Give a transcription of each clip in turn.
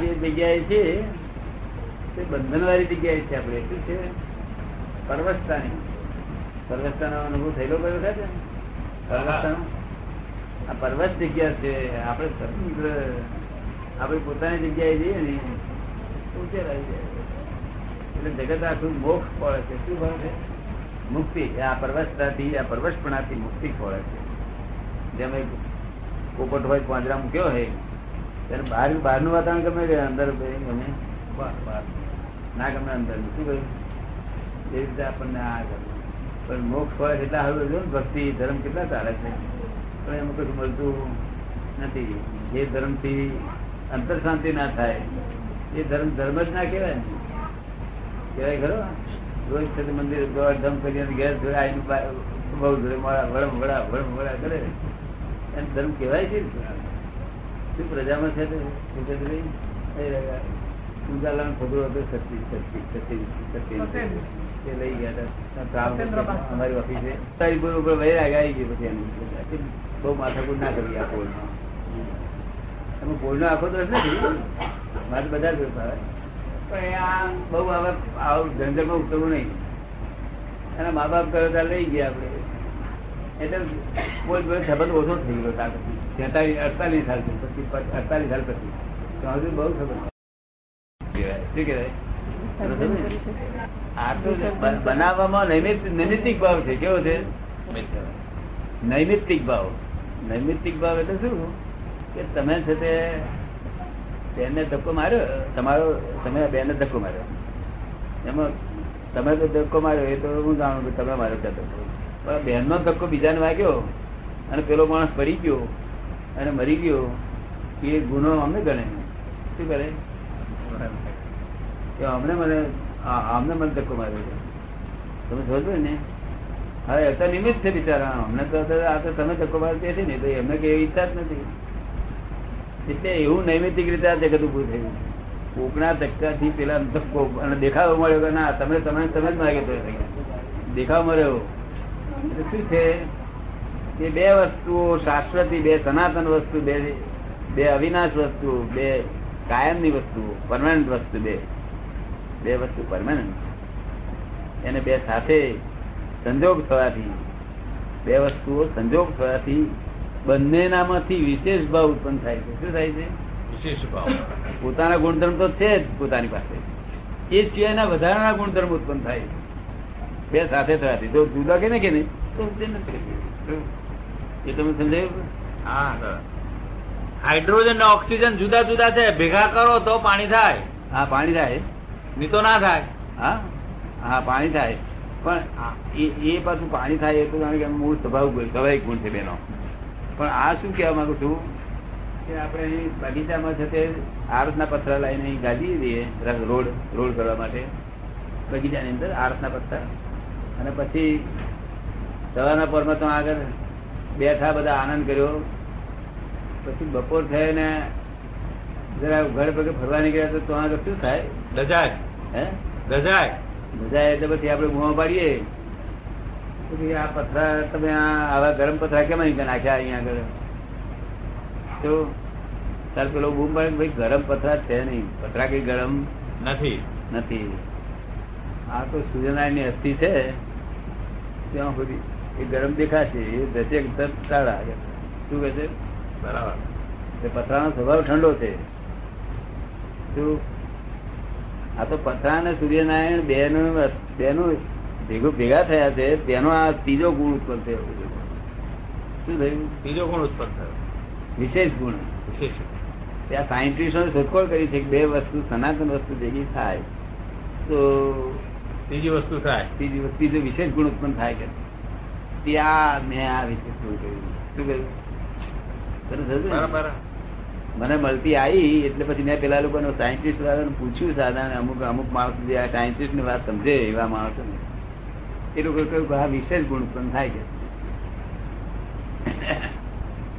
જે જગ્યાએ છે, તે બંધન વાળી જગ્યાએ છે આપણે. શું છે? પરવસ્તાની પરવસ્તાનો અનુભવ થયેલો કયો છે આ પર્વત જગ્યા છે. આપણે સ્વતંત્ર આપણે પોતાની જગ્યાએ જઈએ ને ઊંચે રહી જાય. એટલે જગત આખું મોક્ષ પડે છે. શું પડે છે? મુક્તિ. આ પરવસતાથી આ પરવશપણાથી મુક્તિ પડે છે. જેમ એક પોપટ હોય, પાંજરા મૂક્યો હોય ત્યારે બહાર બહારનું વાતાવરણ ગમે છે, અંદર ગમે. ના ગમે અંદર શું કહ્યું? એ રીતે આપણને આ ગમે. પણ મોક્ષ હોય એટલા જો ને, ભક્તિ, ધર્મ કેટલા ચાલે છે. પણ એમાં કશું મળતું નથી. જે ધર્મથી અંતર શાંતિ ના થાય, એ ધર્મ ધર્મ જ ના કહેવાય કહેવાય ખરો? રોજ થતી મંદિર ધમ કરીને ઘેર જોડે આવીને બહુ જોડે વળમ વડા વળમ વડા કરે. એને ધર્મ કહેવાય છે? શું પ્રજામાં છે. ઉજાલાનો છોકરો હતો સતી સતી સતી સતી લઈ ગયા હતા. અમારી ઓફિસે તારી પર ઉપર વહી આવી ગઈ પછી એની બહુ માથાકૂટ ના કરી આ પોળમાં તમે પોળનો આખો દોષ નથી? મારે બધા જ પણ આ બહુ આવું જંગલમાં ઉતરવું નહીં. એના મા બાપ કરે ત્યારે લઈ ગયા આપણે. એટલે કોઈ બોલ સંબંધ ઓછો થઈ ગયો તેતાલીસ અડતાલીસ સાલ પછી અડતાલીસ સાલ પછી. તો હજુ બહુ ખબર શું કહેવાય? આ તો બનાવવામાં નૈમિત નૈમિતિક ભાવ છે. કેવો છે? નૈમિતિક ભાવ. નૈમિતિક ભાવ એટલે શું? કે તમે છે તે બેનને ધક્કો માર્યો? તમારો તમે બેનને ધક્કો માર્યો. એમાં તમે તો ધક્કો માર્યો એ તો હું જાણું કે તમે માર્યો ત્યાં ધક્કો પણ બહેનનો ધક્કો બીજાને વાગ્યો અને પેલો માણસ પડી ગયો અને મરી ગયો એ ગુનો અમને ગણે શું કરે? એ અમને મને અમને મને ધક્કો માર્યો તમે સમજો ને? હવે એ તો નિમિત્ત છે બિચારા. અમને તો આ તો તમે ધક્કો મારતી હતી ને, તો એમને કઈ ઈચ્છા જ નથી. એટલે એવું નૈમિતિક રીતે આ જગત ઉભું થયું કોકના ધક્કાથી પેલા ધક્કો અને દેખાવ મળ્યો કે ના, તમે તમે તમે જ માગે તો દેખાવ મળ્યો. શું છે? કે બે વસ્તુઓ શાશ્વતી, બે સનાતન વસ્તુ બે બે અવિનાશ વસ્તુ બે કાયમની વસ્તુ પરમાનન્ટ વસ્તુ બે. બે વસ્તુ પરમાનન્ટ એને બે સાથે સંજોગ થવાથી બે વસ્તુઓ સંજોગ થવાથી બંનેનામાંથી વિશેષ ભાવ ઉત્પન્ન થાય છે. શું થાય છે? વિશેષ ભાવ. પોતાના ગુણધર્મ તો છે જ પોતાની પાસે. એ સિવાયના વધારાના ગુણધર્મ ઉત્પન્ન થાય બે સાથે થવાથી. જો જુદા કે ને કે નહીં તો એ તમે સમજાયું? હા. હાઇડ્રોજન ને ઓક્સિજન જુદા જુદા છે. ભેગા કરો તો પાણી થાય. હા પાણી થાય. નહીં તો ના થાય. હા હા પાણી થાય. પણ એ એ પાછું પાણી થાય એ તો જાણે કે મૂળ સ્વભાવ સ્વાભાવિક ગુણ છે બેનો. પણ આ શું કહેવા માંગુ છું કે આપણે અહીં બગીચામાં છે તે આરસના પથ્થર લાવીને અહીં ગાદી દઈએ રોડ રોડ કરવા માટે. બગીચાની અંદર આરસના પથ્થર. અને પછી સવારના પરમાં તો આગળ બેઠા બધા આનંદ કર્યો. પછી બપોર થાય ને જરા ઘર પગે ફરવા નીકળ્યા તો આગળ શું થાય? દજાય. હે? દજાય. મજા એટલે પછી આપણે ગુમા પાડીએ. પછી આ પથરા તમે આ આવા ગરમ પથરા કેમ અહીં નાખ્યા અહીંયા આગળ? તો તાર પેલો બૂમ પાડે ભાઈ ગરમ પથરા છે નહીં. પથરા કઈ ગરમ? નથી. નથી. આ તો સૂર્યનારાયણની અસ્થિ છે. ત્યાં સુધી એ ગરમ દેખાશે. એ દસેક દસ તાળા. શું કહે છે? બરાબર. પથરાનો સ્વભાવ ઠંડો છે. શું? આ તો પથરા અને સૂર્યનારાયણ બે નું બે નું ભેગું ભેગા થયા છે તેનો આ ત્રીજો ગુણ ઉત્પન્ન થયો. શું થયું? ત્રીજો ગુણ ઉત્પન્ન થયો. વિશેષ ગુણ. વિશેષ ત્યાં સાયન્ટિસ્ટો શોધખોળ કરી છે કે બે વસ્તુ સનાતન વસ્તુ ભેગી થાય. તો ત્રીજી વસ્તુ થાય. ત્રીજી વસ્તુ ત્રીજો વિશેષ ગુણ ઉત્પન્ન થાય કે ત્યાં મેં આ વિશેષ ગુણ કર્યું. શું કહ્યું સરસ હતું ને? બરાબર મને મળતી આવી એટલે પછી મેં પેલા લોકોને સાયન્ટિસ્ટ વાળાને પૂછ્યું સાધારણ અમુક અમુક માણસ જે આ સાયન્ટિસ્ટની વાત સમજે એવા માણસો એ લોકો કહ્યું આ વિશેષ ગુણ ઉત્પન્ન થાય છે.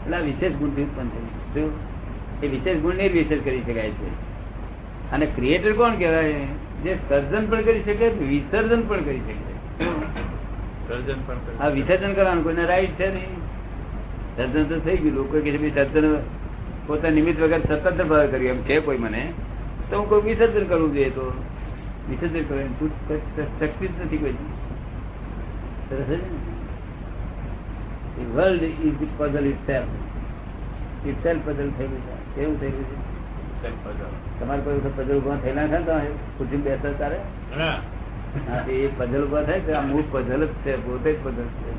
એટલે આ વિશેષ ગુણ ઉત્પન્ન થાય એ વિશેષ ગુણ ને વિશેષ કરી શકાય છે. અને ક્રિએટર કોણ કહેવાય? જે સર્જન પણ કરી શકે વિસર્જન પણ કરી શકે. સર્જન પણ આ વિસર્જન કરવાનું કોઈને રાઈટ છે નહીં. સર્જન તો થઈ ગયું. લોકો કે સર્જન પોતે નિમિત્ત વગર સ્વતંત્ર ભાવ કર્યું. એમ છે કોઈ મને. તો હું કોઈ વિસર્જન કરવું જોઈએ તો. વિસર્જન કરવું તું શક્તિ જ નથી કોઈ. World is puzzle itself itself puzzle થયેલું છે. કેવું થયેલું છે? તમારે કોઈ વખત પઝલ ઊભા થયેલા છે તો ખુરશી બેસતા તારે એ પઝલ ઊભા થાય કે આ મૂળ પઝલ જ છે. પોતે જ પઝલ છે.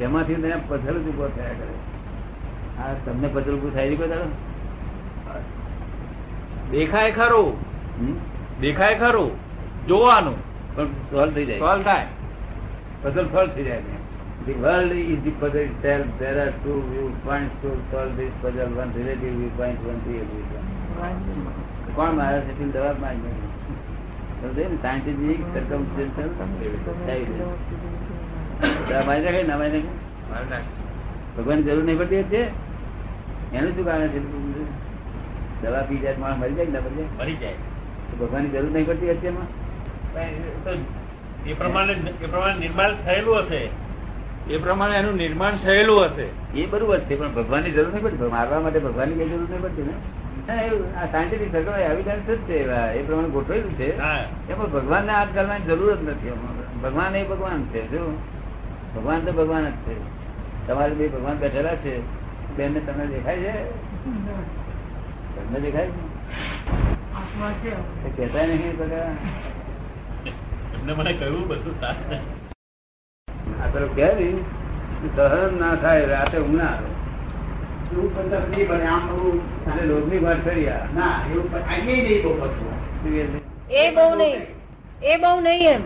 તેમાંથી તેને પઝલ જ ઊભો થયા કરે આ તમને પઝલ ઉભું થાય છે કોઈ દેખાય ખરું દેખાય ખરું જોવાનું પણ સોલ્વ થઈ જાય સોલ્વ થાય puzzle સોલ્વ થઈ જાય The world is the puzzle itself. There are two viewpoints to solve this puzzle. One relative viewpoint, one real viewpoint. કોણ મારે છે તે જવાબ માંગે સાયન્ટિફિક સર્કમસ્ટેન્શિયલ મારી નાખે ના મારી નાખે ભગવાન જરૂર નહીં પડતી છે એનું શું કારણ છે? દવા પી જાય માણસ મરી જાય ના મરી જાય? મરી જાય. ભગવાનની જરૂર નહીં પડતી અત્યારમાં? એ પ્રમાણે એ પ્રમાણે નિર્માણ થયેલું હશે. એ પ્રમાણે એનું નિર્માણ થયેલું હશે. એ બરોબર છે પણ ભગવાનની જરૂર નહીં પડતી. મારવા માટે ભગવાનની કઈ જરૂર નહીં પડતી ને? એવું આ સાયન્ટિફિક સર્કલ એવિડન્સ જ છે એ પ્રમાણે ગોઠવેલું છે. હા. એમાં ભગવાનને હાથ કરવાની જરૂર જ નથી. ભગવાન એ ભગવાન છે જો ભગવાન તો ભગવાન જ છે. તમારે બે ભગવાન બેઠેલા છે બેન ને તમને દેખાય છે? તમને દેખાય છે? એ નહીં બધા. મને કહ્યું બધું આ ને ના થાય રાતે ઊંઘ ના આવે. એવું નહીં આમ થોડું લોભની વાત કરી આ. ના એવું પણ બહુ બધું. શું કહે છે? એ બહુ નહીં. એ બહુ નહીં એમ.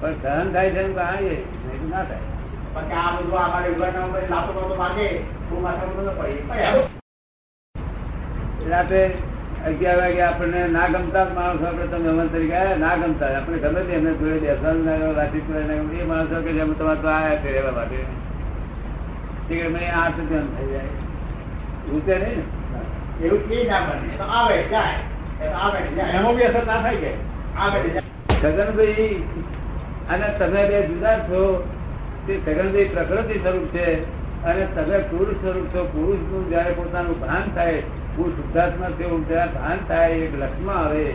પણ સહન થાય છે નહીં ના થાય. પછી આ બધું અમારે ઉગાડના ઉપર લાતો બાતો વાગે માથા બધો પડી. રાતે અગિયાર વાગે આપણને ના ગમતા માણસો આપણે તમે મહેમાન તરીકે આવ્યા ના ગમતા આપણે ગમે તે એમને જોડે બેસવાનું વાતચીત. એ માણસો કે જેમ તમારે તો આયા છે રહેવા માટે. કે મને આ તો ધ્યાન થઈ જાય. એવું છે નહીં એવું કે ના બને. તો આવે જાય. આવે જાય. એમાં બી અસર ના થાય કે. આવે જાય. છગનભાઈ અને તમે બે જુદા છો, તે સગનભાઈ પ્રકૃતિ સ્વરૂપ છે. અને તમે પુરુષ સ્વરૂપ છો. પુરુષનું જયારે પોતાનું ભાન થાય હું શુદ્ધાત્મા છું જયારે ભાન થાય, એક લક્ષમાં આવે,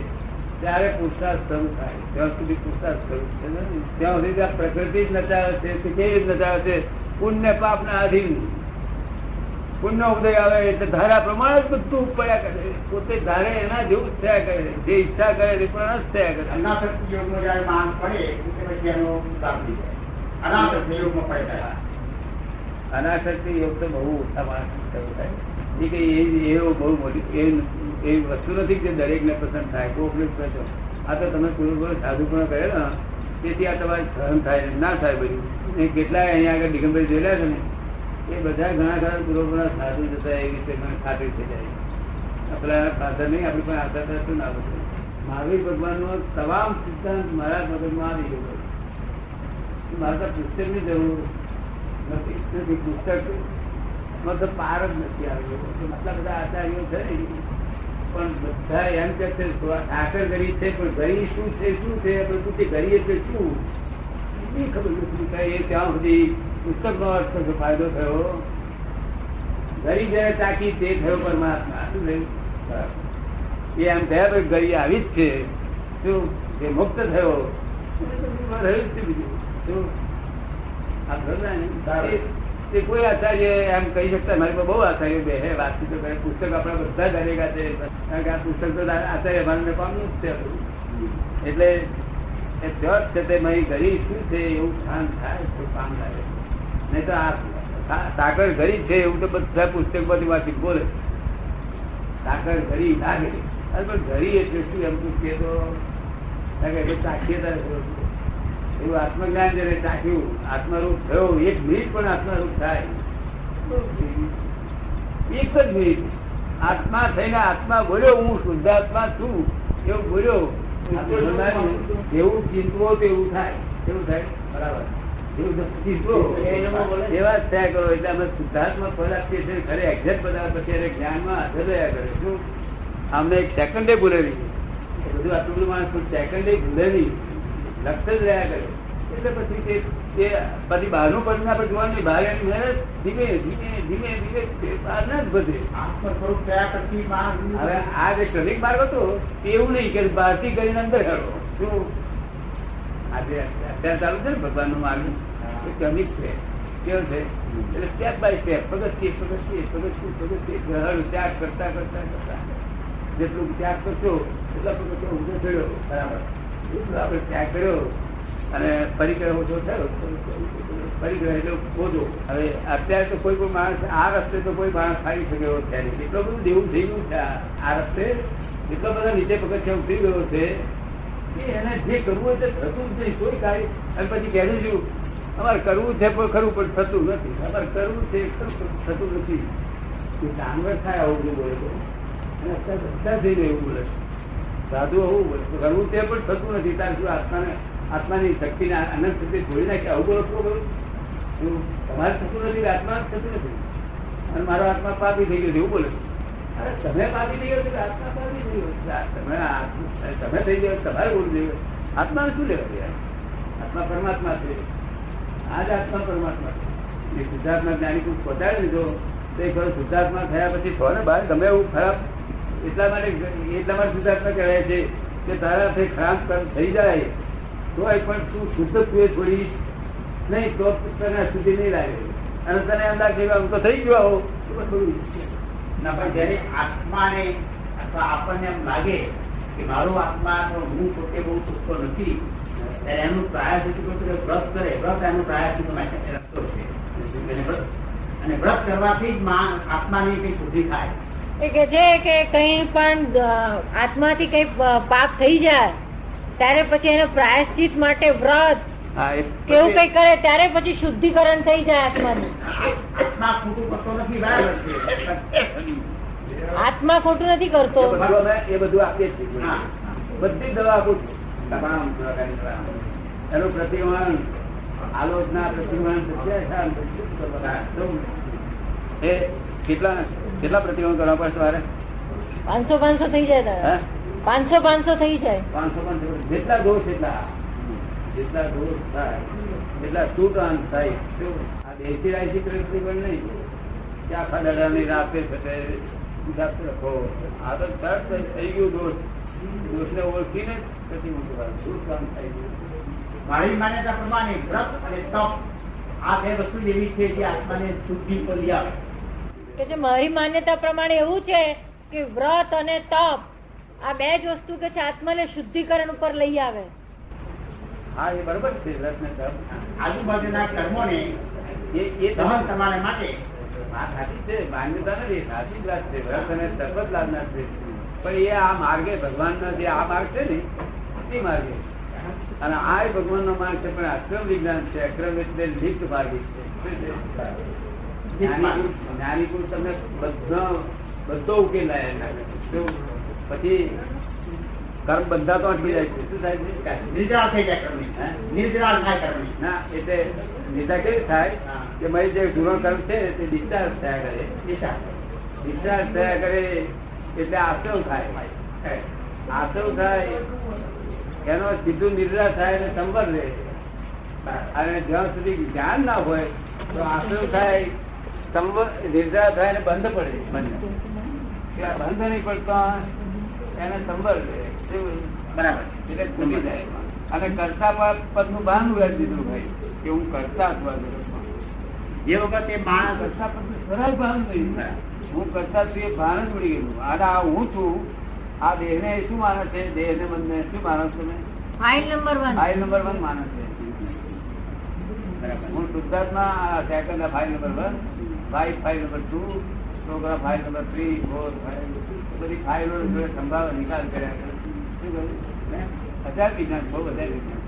ત્યારે પુરુષાર્થ શરૂ થાય. ત્યાં સુધી પુરુષાર્થ શરૂ છે ત્યાં સુધી પ્રકૃતિ જ નચાવે છે તે કેવી નચાવે છે? પુણ્ય પાપ ના આધીન. પુણ્ય ઉદય આવે એટલે ધારા પ્રમાણે જ બધું પડ્યા કરે. પોતે ધારે એના જેવું જ થયા કરે. જે ઈચ્છા કરે એ પણ જ થયા કરે. અનાસક્તિ યોગનો જયારે પડે યોગ તો બહુ ઓછા માણસ થયું થાય એ કઈ એવો બહુ મોટી એ- વસ્તુ નથી કે દરેક ને પસંદ થાય. કોઈ પસંદ. આ તો તમે પૂરેપૂરો સાધુપણો કરેલો. ને તેથી આ તમારે સહન થાય ના થાય બધું. કેટલાય અહીંયા આગળ દિગંબર જોયેલા છે ને એ બધા ઘણા ઘણા પૂરેપૂરા સાધુ જતા એ વિશે મને ખાતરી થઈ જાય. આપણા ફાધર નહીં, આપણે પણ આશા થતું ના બધું મહાવીર ભગવાન નો તમામ સિદ્ધાંત મારા મગજમાં આવી ગયો મારે તો પુસ્તકની જરૂર નથી. પુસ્તક. મતલબ પાર જ નથી આવ્યો આટલા બધા આચાર્યો છે પણ બધા એમ કે છે, ઠાકર ગરી છે, પણ ગરી શું છે? શું છે? આપણે પૂછી ગરી એટલે શું? એ ખબર નથી એ ત્યાં સુધી પુસ્તકનો અર્થ શું ફાયદો થયો. ગરી જયારે ચાકી તે થયો પરમાત્મા. શું થયું? એ આમ થયા પછી ગરી આવી જ છે. શું? એ મુક્ત થયો. રહ્યું જ છે બીજું શું? આ ખબર ને? એ કોઈ આચાર્ય એમ કહી શકતા મારી પાસે બહુ આચાર્ય બે હે. વાતચીતો કરે. પુસ્તક આપણા બધા દરેકા છે. કારણ કે આ પુસ્તક તો આચાર્ય અમારે પામનું જ છે એટલે એ છે તે મારી ગરીબ શું છે એવું ભાન થાય તો કામ લાગે. નહીં તો આ સાકર ગરીબ છે એવું તો બધા પુસ્તક બધી વાંચી બોલે. સાકર ગરીબ ના ગરીબ અરે પણ એટલે શું એમ પૂછીએ તો. એવું આત્મજ્ઞાન જેને ચાખ્યું, આત્મરૂપ થયો, એક મિનિટ પણ આત્મરૂપ થાય. એક જ મિનિટ. આત્મા થઈને આત્મા બોલ્યો, હું શુદ્ધાત્મા છું. એવું બોલ્યો. જેવું ચિંતવો તેવું થાય કેવું થાય બરાબર એવા થયા કરો એટલે અમે શુદ્ધાત્મા ફળ આપીએ છીએ ખરે એક્ઝેક્ટ પછી જ્ઞાનમાં હાજર રહ્યા કરે શું અમને એક સેકન્ડે ભૂલેલી એ બધું આટલું બધું માણસ સેકન્ડે ભૂલે નહીં લક્ષ રહ્યા કરે એટલે પછી તે એ પછી બહારનું પડતું આપણે જોવાનું નહીં બહાર એની મહેનત ધીમે ધીમે ધીમે ધીમે બહાર ના જ બધે હવે આ જે ક્રમિક માર્ગ હતો એવું નહીં કે બહારથી કરીને અંદર હેરો શું? આજે અત્યારે ચાલુ છે ને ભગવાનનું માર્ગ. એ ક્રમિક છે. કેવું છે? એટલે સ્ટેપ બાય સ્ટેપ પગથિયે પગથિયે પગથિયે પગથિયે ગ્રહણ ત્યાગ કરતા કરતા કરતા. જેટલું ત્યાગ કરશો એટલા પગથિયે ઊભો થયો. બરાબર. એટલું આપણે ત્યાગ કર્યો અને પરિગ્રહ ઓછો થયો પરિગ્રહ એટલે ઓછો હવે અત્યારે તો કોઈ પણ માણસ, આ રસ્તે તો કોઈ માણસ ખાઈ શકે એવો છે એટલો બધું દેવું થઈ ગયું છે, આ રસ્તે એટલો બધો નીચે પગથિયા ઉતરી ગયો છે કે એને જે કરવું હોય તે થતું જ નહીં. કોઈ કાર્ય અને પછી કહેલું છું, અમારે કરવું છે, પણ ખરું, પણ થતું નથી. અમારે કરવું છે થતું નથી. ડાંગર થાય આવું જે બોલે તો અને અત્યારે બધા જાય એવું બોલે સાધુ આવું બોલે કરવું તે પણ થતું નથી. તાર શું આત્માને આત્માની શક્તિને અનંત શક્તિ છોડી નાખે, આવું બોલો, શું કરું તમારે થતું નથી, આત્મા થતું નથી. અને મારો આત્મા પાપી થઈ ગયો એવું બોલે અરે તમે પાપી થઈ ગયો છે આત્મા પાપી થઈ ગયો તમે તમે થઈ ગયો, તમારે બોલવું જોઈએ આત્માને શું લેવા યાર આત્મા પરમાત્મા છે. આ જ આત્મા પરમાત્મા છે. એ શુદ્ધાત્મા જ્ઞાની કોઈ પહોંચાડી દીધો. તો એ ખરો શુદ્ધાત્મા થયા પછી છો ને બહાર, ગમે એવું ખરાબ એટલા માટે એટલા માટે શુદ્ધાત્મા કહેવાય છે કે તારાથી ખરાબ કર્મ થઈ જાય. તો એ પણ તું શુદ્ધ પીએ થોડી નહીં તો તને સુધી નહીં લાગે. અને તને એમ લાગે કે હું તો થઈ ગયો આવો. ના પણ જયારે આત્માને અથવા આપણને એમ લાગે કે મારો આત્મા હું પોતે બહુ સુખતો નથી ત્યારે એનું પ્રાયશ્ચિત વ્રત કરે. વ્રત એનું પ્રાયશ્ચિત માટે રસ્તો છે. અને વ્રત- અને વ્રત કરવાથી જ આત્માની કઈ શુદ્ધિ થાય. એ કે છે કે કઈ પણ આત્માથી કઈ પાપ થઈ જાય ત્યારે પછી એને પ્રાયશ્ચિત માટે વ્રત. કેવું કઈ કરે ત્યારે પછી શુદ્ધિકરણ થઈ જાય આત્માનું. આત્મા ખોટું નથી આત્મા ખોટું નથી કરતો. એ બધું એ બધું આપીએ છીએ. બધી દવા તમામ એનું પ્રતિમાન આલોચના પ્રતિમાન. એ કેટલા કેટલા પ્રતિમાન કરવા પડશે મારે? પાંચસો પાંચસો થઈ જાય. પાંચસો પાંચસો થઈ જાય પાંચસો પાંચસો જેટલા દોષ એટલા જેટલા દોષ થાય એટલા અંત થાય શું? આ દેશી રાયથી પણ નહીં કે આખા દાડાની રાતે રાખો આ તો તરત થઈ ગયું દોષ દોષને ઓળખીને જ પ્રતિબંધ કરવાનું. અંત થાય ગયું. મારી માન્યતા પ્રમાણે વ્રત અને તપ આ બે વસ્તુ એવી છે જે આત્માને શુદ્ધિ લઈ આવે કે જે મારી માન્યતા પ્રમાણે એવું છે કે વ્રત અને તપ આ બે જ વસ્તુ કે છે આત્માને શુદ્ધિકરણ ઉપર લઈ આવે. હા એ બરોબર છે આજુબાજુના કર્મોને એ એ દહન તમારે માટે. આ સાચી છે માન્યતા નથી સાચી જ વાત છે વ્રત અને જ લાવનાર છે. પણ એ આ માર્ગે ભગવાનનો જે આ માર્ગ છે ને તે માર્ગે અને આ ભગવાન નો માર્ગ છે પણ અક્રમ વિજ્ઞાન છે અક્રમ એટલે લિપ્ત માર્ગ છે? જ્ઞાની પુરુષ- તમને બધો બધો ઉકેલ લાયા? પછી કર્મ બધા તો અટકી જાય છે. શું થાય છે? નિર્જળા થઈ જાય કર્મની. હે? થાય કર્મની. ના એટલે નિદા કેવી થાય? કે મારી જે ગુનો કર્મ છે તે ડિસ્ચાર્જ થયા કરે. ડિસ્ચાર્જ. થયા કરે એટલે આસવ થાય. આસવ થાય એનો સીધું નિદ્રા થાય અને સંબર રહે. અને જ્યાં સુધી જ્ઞાન ના હોય તો આસવ થાય સંબર નિદ્રા થાય અને બંધ પડે. બંધ. બંધ નહીં પડતો. એને સંભળ છે બરાબર. એટલે ખૂટી જાય. અને કરતા પદનું ભાન ઉગાડી દીધું ભાઈ કે હું કરતા છું જે વખતે માણસ કરતા પદનું જરાય ભાન નહીં હું કરતા છું એ ભાન જ ઉડી ગયું. અને આ હું છું આ દેહ ને શું માને છે? દેહ ને મનને શું માનો છો ને file number one file number one માને છે. બરાબર. હું શુદ્ધાત્મા second file number one five file number two છોકરા file number three four five બધી ફાઇલો જોડે સંભાવે નિકાલ કર્યા? હજાર વિજ્ઞાન બહુ બધા વિજ્ઞાન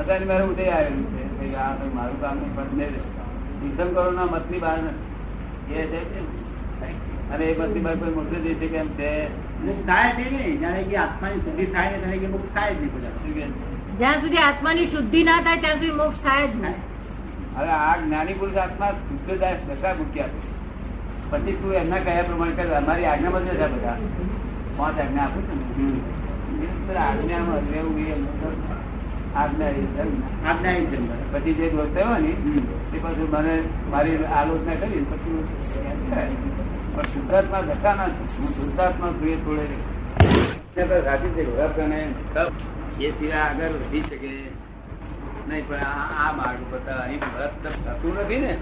અત્યારે મારે ઉદય આવેલું છે. આ ભાઈ મારું કામ નહીં પણ મેં કરો ના મતની બહાર નથી. એ છે. અને એ મતની બહાર કોઈ મોકલી દે છે કે એમ છે થાય નહીં નહીં જ્યારે કે આત્માની શુદ્ધિ થાય ને ત્યારે કે મુક્ત થાય જ નહીં બધા. શું કે? જ્યાં સુધી આત્માની શુદ્ધિ ના થાય ત્યાં સુધી મોક્ષ થાય જ નહીં. હવે આ જ્ઞાની પુરુષ આત્મા શુદ્ધદાસ દશા મૂક્યા છે. પછી તું એમના કયા પ્રમાણે કર અમારી આજ્ઞામાં જ છે બધા. પાંચ આજ્ઞા આપું છું આજ્ઞામાં રહેવું જન્મ પછી જે વર્તાયો ને તે પાછું મને મારી આલોચના કરી પછી થાય. પણ શુદ્ધાત્મા દશા ના હું શુદ્ધાત્મા છું થોડે સાચી છે અને એ સિવાય આગળ વધી શકે. નહીં પણ આ માર્ગ ઉપર અહીં થતું નથી ને.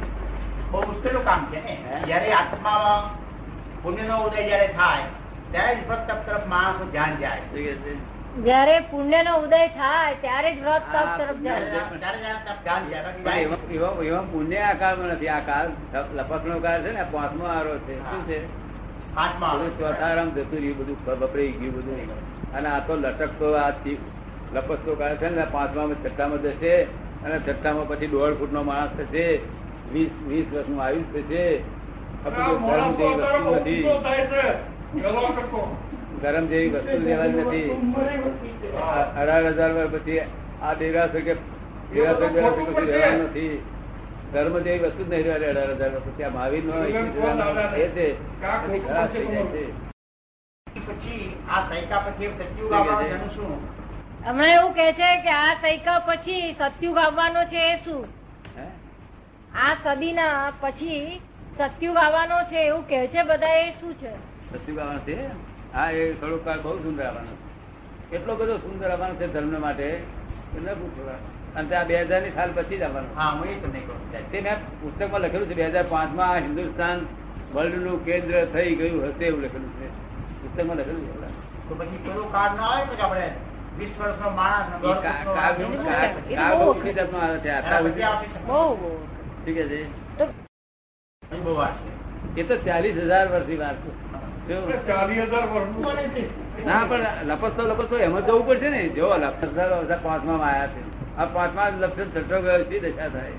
બહુ મુશ્કેલું કામ છે ને. જયારે આત્મામાં પુણ્યનો ઉદય જયારે થાય ત્યારે જ વ્રત તપ તરફ માણસ ધ્યાન જાય? જયારે પુણ્ય નો ઉદય થાય ત્યારે જ વ્રત તપ તરફ જાય. પુણ્ય આ કાળમાં નથી. આ કાળ લપકનો કાળ છે ને પાંચમો આરો છે. શું છે? ચોથારામ જતું રહ્યું બધું ગયું બધું. અને આ તો લટકતો આ લપસતો કાળ છે ને પાંચમા છઠ્ઠામાં જશે અને છઠ્ઠામાં પછી દોઢ ફૂટ નો માણસ થશે. વીસ વીસ વર્ષનું આયુષ્ય છે. ગરમ જેવી વસ્તુ નથી. ગરમ જેવી વસ્તુ લેવાની નથી. અઢાર હજાર વર્ષ પછી આ દેરાસર કે દેરાસર કશું રહેવાનું નથી. ધર્મ જેવી વસ્તુ જ નહીં રહેવાની અઢાર હજાર વર્ષ પછી. આ મહાવીર નો એ છે. ખરાબ થઈ જાય છે. પછી પછી હમણાં એવું કે છે કે આ સૈકા પછી સત્યુગ આવવાનો છે એ શું? આ સદીના પછી સત્યુ આવવાનો છે એવું કે છે બધા એ શું છે? સત્યુ આવવાનો છે? હા એ થોડોક કાળ બહુ સુંદર આવવાનો છે. એટલો બધો સુંદર આવવાનો છે ધર્મ માટે અને આ બે હજારની સાલ પછી જ આવવાનો. હા હું એ તમને કહું. તે મેં પુસ્તકમાં લખેલું છે બે હજાર પાંચમાં હિન્દુસ્તાન વર્લ્ડનું કેન્દ્ર થઈ ગયું હશે એવું લખેલું છે. પુસ્તકમાં લખેલું છે તો પછી પેલું કાર્ડ ના આવે પછી આપણે વીસ વર્ષનો માણસ કાળ કાળ- કાળ આવે છે છે એ તો ચાલીસ હજાર વર્ષની વાત છે? ના પણ લપસતો લપસતો એમાં જવું પડશે ને. જો લપસતા પાંચમા આયા છે. આ પાંચમા લપસ છઠ્ઠો ગયો છે દશા થાય?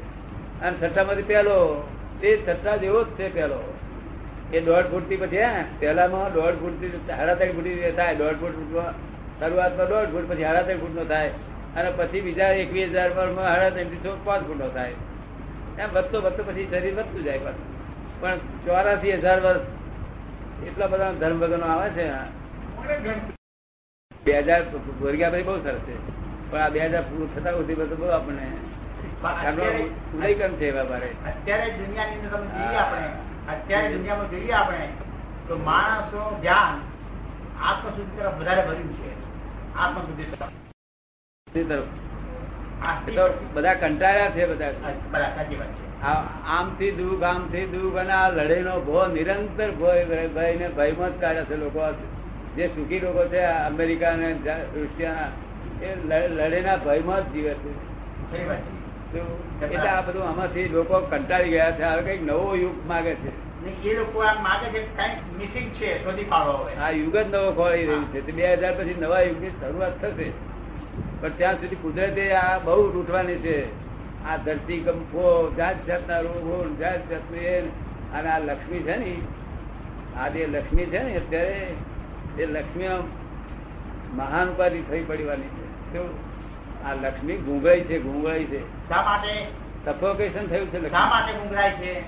અને છઠ્ઠા માંથી પેલો તે છઠ્ઠા જેવો જ છે પેલો એ દોઢ ફૂટથી પછી હે પેલામાં દોઢ ફૂટથી સાડા ત્રણ ફૂટ થાય. દોઢ ફૂટ શરૂઆતમાં દોઢ ફૂટ પછી સાડા ત્રણ ફૂટ નો થાય. અને પછી બીજા એકવીસ હજાર પર સાડા ત્રણથી પાંચ ફૂટ નો થાય. એમ વધતો વધતો પછી શરીર વધતું જાય પાછું. પણ ચોરાસી હજાર વર્ષ એટલા બધા ધર્મ ભગવાનો આવે છે બે હજાર ભોરગ્યા પછી બહુ સરસ છે. પણ આ બે હજાર પૂરું થતા સુધી બધું બહુ આપણને આપણો ઉદયકમ છે એવા અત્યારે દુનિયાની અંદર તમે જોઈએ આપણે અત્યારે દુનિયામાં જોઈએ આપણે તો માણસનું ધ્યાન આત્મશુદ્ધિ તરફ વધારે ભર્યું છે. આત્મશુદ્ધિ તરફ. બધા કંટાળ્યા છે બધા. આમ થી દુઃખ આમ થી આમથી દુઃખ આમથી દુઃખ અને આ લડાઈનો ભો નિરંતર ભય ભય ને ભયમાં જ કાઢે છે લોકો. જે સુખી લોકો છે અમેરિકા ને રશિયા એ લડેના ભયમાં જ જીવે છે. એટલે આ બધું આમાંથી લોકો કંટાળી ગયા છે. હવે કંઈક નવો યુગ માગે છે. એ લોકો આમ માગે છે કે મિસિંગ છે શોધી પાડો આ યુગ જ નવો ખોવાઈ રહ્યું છે. બે હજાર પછી નવા યુગની શરૂઆત થશે. પણ ત્યાં સુધી કુદરતે આ બહુ લૂંટવાની છે આ ધરતી કંપો જાત જાતના રોગો જાત જાતનું એ અને આ લક્ષ્મી છે ને આ જે લક્ષ્મી છે ને અત્યારે એ લક્ષ્મી મહાન ઉપાધિ થઈ પડવાની છે. આ લક્ષ્મી ગુંગળાઈ છે ગુંગળાઈ છે. શા માટે? સફોકેશન થયું છે શા લક્ષ્મી માટે ગુંગળાય છે?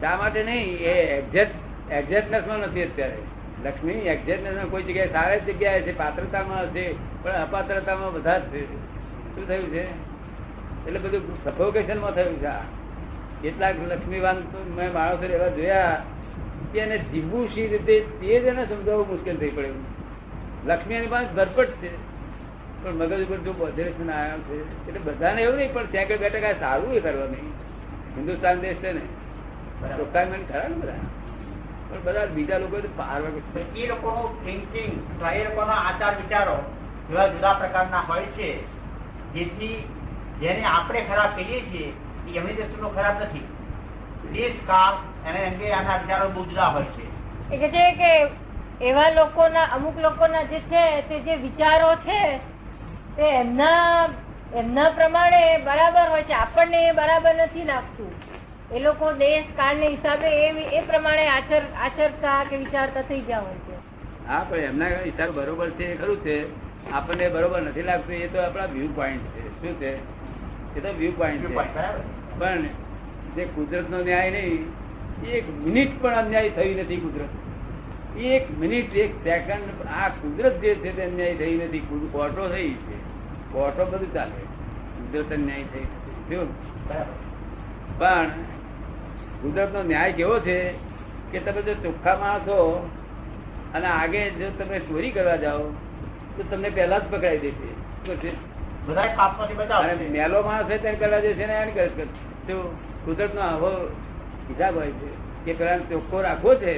શા માટે નહીં? એ એક્ઝેક્ટ એક્ઝેક્ટનેસમાં નથી અત્યારે. લક્ષ્મી એક્ઝેક્ટનેસ કોઈ જગ્યાએ સારી જગ્યાએ છે પાત્રતામાં છે પણ અપાત્રતામાં બધા જ છે. શું થયું છે? એટલે બધું સફોકેશનમાં થયું છે આ. કેટલાક લક્ષ્મીવાન તો મેં માણસો એવા જોયા કે એને જીવવું શી રીતે તે જ એને સમજાવવું મુશ્કેલ થઈ પડ્યું. લક્ષ્મી એની પાસે ભરપટ છે. પણ મગજ ઉપર જો બધેશન આવ્યા છે એટલે બધાને એવું નહીં પણ ત્યાં બેઠા કાંઈ સારું એ કરવા નહીં. હિન્દુસ્તાન દેશ છે ને. રોકાયમેન્ટ ખરા ને બધા? પણ બધા બીજા લોકો એ લોકોનું થિંકિંગ એ લોકોના આચાર વિચારો જુદા જુદા પ્રકારના હોય છે જેથી જેને આપણે ખરાબ કહીએ છીએ એ એમની દ્રષ્ટિનો ખરાબ નથી. દેશ કાળ એને અંગે આના વિચારો બહુ જુદા હોય છે. એ કે છે કે એવા લોકોના અમુક લોકોના જે છે તે જે વિચારો છે તે એમના એમના પ્રમાણે બરાબર હોય છે. આપણને એ બરાબર નથી લાગતું. એ લોકો દેશ કાળને હિસાબે એ એ પ્રમાણે આચર આચરતા કે વિચારતા થઈ ગયા હોય છે. હા પણ એમના હિસાબ બરોબર છે એ ખરું છે. આપણને બરોબર નથી લાગતું એ તો આપણા વ્યૂ પોઈન્ટ છે. શું છે? એ તો વ્યૂ પોઈન્ટ છે. પણ જે કુદરત નો ન્યાય નહીં એક મિનિટ પણ અન્યાય થઈ નથી કુદરત. એક મિનિટ એક સેકન્ડ આ કુદરત જે છે તે અન્યાય થઈ નથી. કોર્ટો થઈ છે. કોર્ટો બધું ચાલે. કુદરત અન્યાય થઈ શું? બરાબર. પણ કુદરત નો ન્યાય કેવો છે કે તમે જો ચોખ્ખા માણસો અને આગે જો તમે ચોરી કરવા જાઓ તો તમને પહેલા જ પકડાઈ દેશે. અને મેલો માણસ હોય તેને પેલા જશે ને એને તો કુદરત નો આવો હિસાબ હોય છે કે પેલા ચોખ્ખો રાખવો છે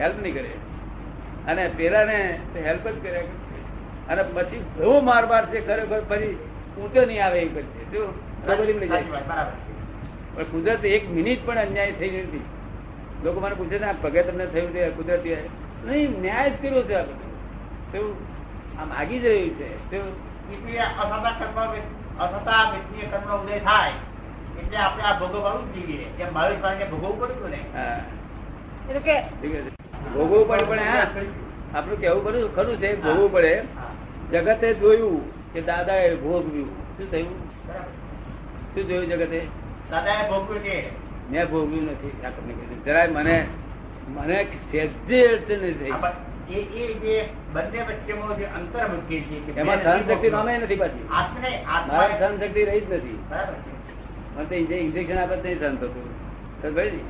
હેલ્પ નહીં કરે. અને પેલા ને હેલ્પ જ કર્યા. અને પછી એવો માર માર છે ખરેખર ફરી ઊંચો નહીં આવે એ કરશે. શું બરાબર. પણ કુદરત એક મિનિટ પણ અન્યાય થઈ નથી. લોકો મને પૂછે છે આ પગે તમને થયું છે કુદરતી નહીં ન્યાય જ કર્યો છે આ બધું. શું આમ આગી જ રહ્યું છે? કર્મ અસતા વ્યક્તિએ કર્મનો ઉદય થાય એટલે આપણે આ ભોગવવાનું જ જોઈએ. જેમ મહાવીર સ્વામીને ભોગવવું પડ્યું ને. હા. કે ભોગવવું પડે પણ હા. આપણું કેવું પડ્યું ખરું છે ભોગવવું પડે. જગતે જોયું કે દાદા એ ભોગવ્યું. શું થયું? શું જોયું જગતે? દાદાએ ભોગવ્યું કે? મેં ભોગવ્યું નથી આ કીધું જરાય મને મને સહેજે અડચણ થઈ. એ એ જે બંને વચ્ચેમાં જે અંતર મૂકીએ છીએ એમાં સહન શક્તિ નામે નથી પાછી. મારે સહન શક્તિ રહી જ નથી. બરાબર છે. મને તો ઇન્જેક્શન આપે તો નહીં સહન થતું. તો ભાઈ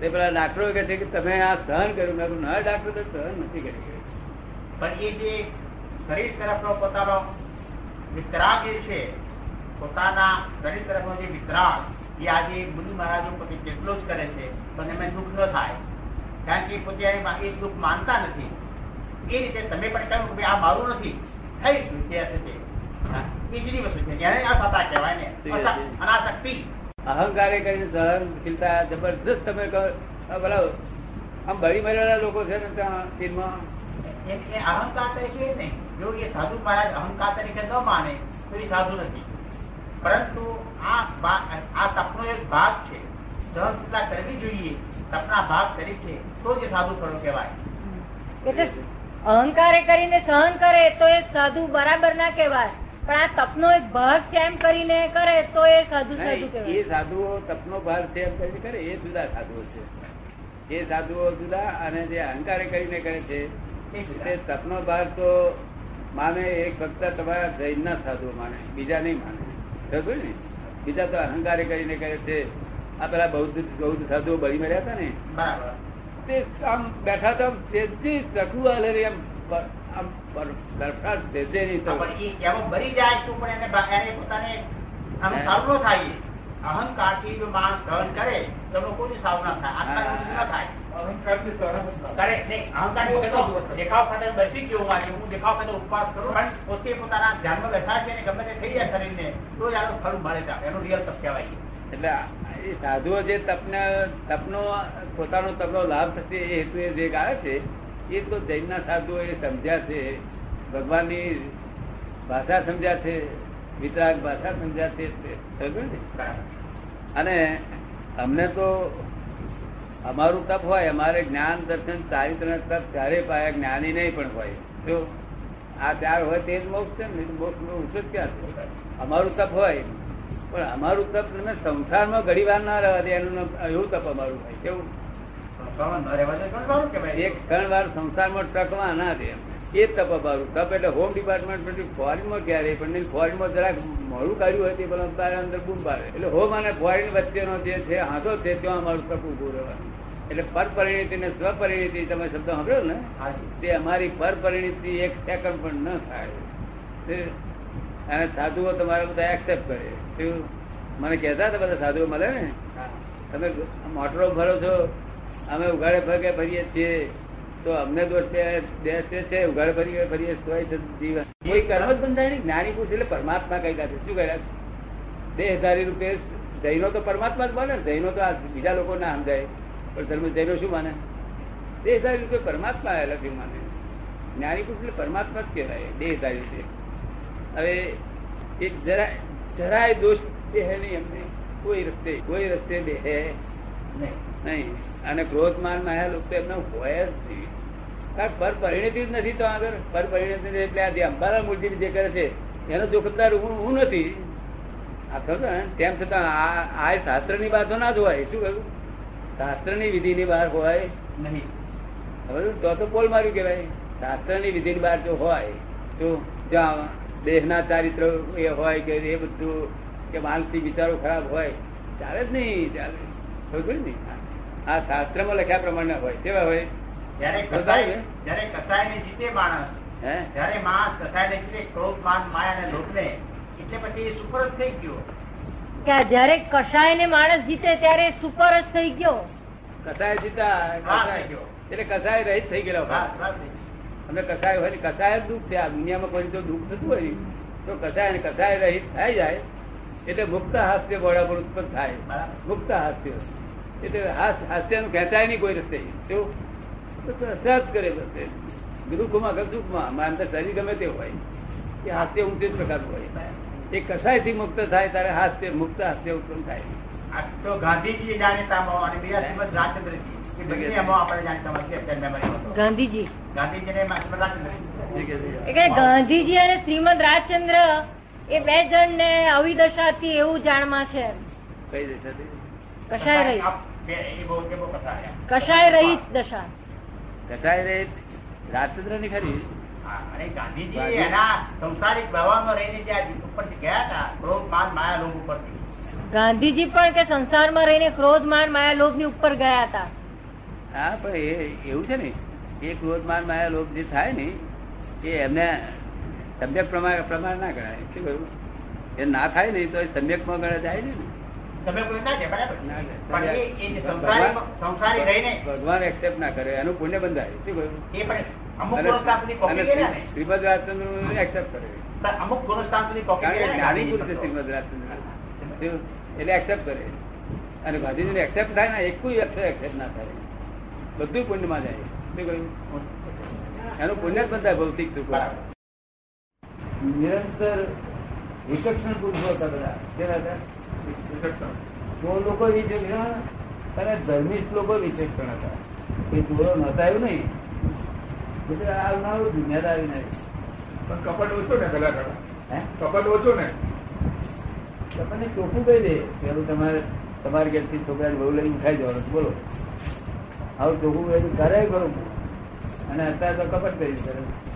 તે પેલા ડાક્ટરો કહે છે કે તમે આ સહન કર્યું. મેં ના ડાક્ટર તો સહન નથી કરી પણ એ જે શરીર તરફનો પોતાનો જે છે પોતાના શરીર તરફનો જે વિતરાગ એ આજે મુનિ મહારાજો પોતે જેટલો જ કરે છે પણ એમને દુઃખ ન થાય. કારણ કે પોતે એ દુઃખ માનતા નથી. એ રીતે તમે પણ કહ્યું કે આ મારું નથી. થઈ ગયું તે હશે તે એ જુદી વસ્તુ છે. જ્યારે આ સત્તા કહેવાય ને. અનાશક્તિ અહંકારે કરીને સહનશીલતા જબરદસ્ત તમે કહો. બોલાવો. આમ બળી મરેલા લોકો છે ને ત્યાં ચીનમાં અહંકાર તરીકે નહીં. જો એ સાધુ મહારાજ અહંકાર તરીકે ન માને તો એ સાધુ નથી. પરંતુ આ આ તપનો એક ભાગ છે. સહનશીલતા કરવી જોઈએ. તપના ભાગ તરીકે તો જ સાધુ ખરો કહેવાય. એટલે અહંકારે કરીને સહન કરે તો એ સાધુ બરાબર ના કહેવાય. પણ આ તપનો એક ભાગ છે એમ કરીને કરે તો એ સાધુ સાધુ એ સાધુઓ તપનો ભાગ છે એમ કરીને કરે એ જુદા સાધુઓ છે. એ સાધુઓ જુદા અને જે અહંકારે કરીને કરે છે એ તે તપનો ભાગ તો માને એક ફક્ત તમારા જૈનના સાધુઓ માને બીજા નહીં માને. બીજા તો અહંકારે કરીને કહે છે આ પેલા બૌદ્ધ બૌદ્ધ સાધુઓ બળી મર્યા હતા ને. તે આમ બેઠા તો તેજી ચકલું હાલે એમ આમ બરફાટ તેજે નહીં તો. બળી જાય તો પણ એને પોતાને આમ સારું થાય. અહંકારથી જો માણસ સહન કરે તો કોઈ સારું ના થાય. આત્મા વિરુદ્ધ ન. કરે નહીં, અહંકારી દેખાવ ખાતર બેસી ગયો હોય હું દેખાવ ખાતર ઉપવાસ કરું પણ પોતે પોતાના ધ્યાનમાં બેઠા છે ને ગમે તે થઈ જાય શરીરને તો આનું ખરું મળે છે. એનું રિયલ તપ કહેવાય એટલે એ સાધુઓ જે તપને તપનો પોતાનો તપનો લાભ થશે એ હેતુ જે ગાળે છે એ તો જૈનના સાધુઓ એ સમજ્યા છે ભગવાનની ભાષા સમજ્યા છે વિતરાગ ભાષા સમજ્યા છે અને અમને તો અમારું તપ હોય અમારે જ્ઞાન દર્શન ચારિત્ર તપ ચારે પાયા જ્ઞાની નહીં પણ હોય. જો આ ત્યાર હોય તે જ મોક્ષ છે ને? મોક્ષનું જ ક્યાં છે? અમારું તપ હોય. પણ અમારું તપ તમે સંસારમાં ઘડી વાર ના રહેવા દે એનું એવું તપ અમારું હોય. કેવું. એક ક્ષણ વાર સંસારમાં ટકવા ના દે એ તપ અમારું તપ એટલે હોમ ડિપાર્ટમેન્ટ પછી ફોરેનમાં ક્યારે? પણ નહીં ફોરેનમાં જરાક મોડું કાઢ્યું હોય તે પણ તારે અંદર બૂમ પાડે. એટલે હોમ અને ફોરેન વચ્ચેનો જે છે હાથો છે ત્યાં અમારું તપ ઉભું રહેવાનું. એટલે પર પરિણિતિ ને સ્વપરિણિતિ તમે શબ્દ સાંભળ્યો ને. તે અમારી પરપરિણિતિ એક સેકન્ડ પણ ન થાય. અને સાધુઓ તમારે બધા એક્સેપ્ટ કરે. મને કહેતા હતા બધા સાધુઓ મળે ને? હા. તમે મોટરો ભરો છો અમે ઉઘાડે ફરકે ફરીએ છીએ. તો અમને દોષ બે- છે, ઉઘાડ ફરી ફરીએ છે જીવન કોઈ કર્મ જ બંધાય નહીં, જ્ઞાની પુરુષ એટલે પરમાત્મા કઈ કાઢે શું કર્યા દેહધારી રૂપે જૈનો તો પરમાત્મા જ માને. જૈનો તો આ બીજા લોકો ના સમજાય. પણ ધર્મ, જૈનો શું માને? દેહધારી રૂપે પરમાત્મા લખ્યું માને. જ્ઞાની પુરુષ એટલે પરમાત્મા જ કહેવાય હધારી રૂપે. હવે એ જરા, જરાય દોષ દેહે નહીં એમને. કોઈ રસ્તે કોઈ રસ્તે બે હે નહીં. નહીં. અને ક્રોધ માન માયા લોકો એમને હોય જ નહીં. કારણ પર પરિણતિ જ નથી તો આગળ. પર પરિણતિ એટલે આ જે અંબાલા મૂર્તિ જે કરે છે, એનો જોખમદાર હું હું નથી. આ ને? તેમ છતાં આ આ શાસ્ત્રની બાતો ના જ હોય. શું કહ્યું? શાસ્ત્રની વિધિની બહાર હોય નહીં. હવે તો તો પોલ માર્યું કહેવાય. શાસ્ત્રની વિધિની બહાર જો હોય, તો જ્યાં દેહના ચારિત્ર એ હોય કે એ બધું, કે માનસિક વિચારો ખરાબ હોય, ચાલે જ નહીં, ચાલે. ખબર ને? આ શાસ્ત્રમાં લખ્યા પ્રમાણે હોય. કેવા હોય? જયારે કસાય ને? જીતે માણસ જયારે માણસ કસાયને જીતે ક્રોધ માન માયા અને લોભને. એટલે પછી સુપર જ થઈ ગયો. કે જયારે કષાય ને માણસ જીતે ત્યારે સુપર જ થઈ ગયો. કસાય જીતા. એટલે કસાય રહિત થઈ ગયેલા. અમે કસાય હોય ને કસાય જ દુઃખ છે આ દુનિયામાં કોઈ જો દુઃખ થતું હોય તો કસાય ને કસાય રહિત થઈ જાય. એટલે મુક્ત હાસ્ય બોડા પર ઉત્પન્ન થાય. મુક્ત હાસ્ય. એટલે હાસ- હાસ્યનું ખેંચાય નહીં કોઈ રસ્તે. શું તો તો હસ્યા જ કરે રસ્તે. દુઃખમાં કે સુખમાં મારે અંદર શરીર ગમે તે હોય. એ હાસ્ય ઊંચે જ પ્રકારનું હોય. એ કસાયથી મુક્ત થાય ત્યારે હાસ્ય મુક્ત હાસ્ય ઉત્પન્ન થાય. તો ગાંધીજી જાણીતામાં અને બીજા શ્રીમદ રાજચંદ્રજી. ગાંધીજી. અને શ્રીમદ રાજચંદ્ર એ બે જણ ને અવિદશાથી એવું જાણમાં છે. કઈ દશા કશાય રહિત કષાય રહિત દશા. કસાય રહીત રાજચંદ્રની ખરી. અને ગાંધીજી એના સંસારિક વ્યવહારમાં રહીને જે આ ઉપરથી ગયા હતા ક્રોધ માન માયા લોભ ઉપરથી. ગાંધીજી પણ કે સંસારમાં રહીને ક્રોધ માન માયા લોભની ઉપર ગયા હતા. હા પણ એ એવું છે ને એ ક્રોધ માન માયા લોભ જે થાય ને એ એમને સમ્યક પ્રમાણ પ્રમાણ ના ગણાય. શું કહ્યું? એ ના થાય ને તો એ સમ્યકમાં ગણા જાય ને. તમે કોઈ ના છે બરાબર? ના છે. પણ એ એ જે સંસારી સંસારી રહીને ભગવાન એક્સેપ્ટ ના કરે એનું પુણ્ય બંધાય શું કહ્યું? શ્રીમદ રાજચંદ્ર એક્સેપ્ટ કરે. અમુક જ્ઞાની પુરુષ છે ગાંધીજી શ્રીમદ રાજચંદ્ર એટલે એક્સેપ્ટ કરે. અને ગાંધીજી એક્સેપ્ટ થાય ને એક અક્ષર એક્સેપ્ટ ના થાય. બધું પુણ્યમાં જાય. શું કહ્યું? એનું પુણ્ય જ બંધાય ભૌતિક સુખ નિરંતર વિકક્ષણ પુરુષો હતા બધા. કેવા હતા? ચોર લોકો વિચક્ષણ અને ધર્મિષ્ઠ લોકો વિચક્ષણ હતા. એ ચોરો નતા એવું નહીં બધું આવનારું દુનિયાદારી નહીં પણ કપટ ઓછો ને પેલા હે? કપટ ઓછો ને? તમને ચોખ્ખું કહી દે. પેલું તમારે તમારી ઘેરથી છોકરાને બહુ લઈને ઉઠાઈ જવાનું. બોલો. આવું ચોખ્ખું કહી કરે ખરું અને અત્યારે તો કપટ કરી કરે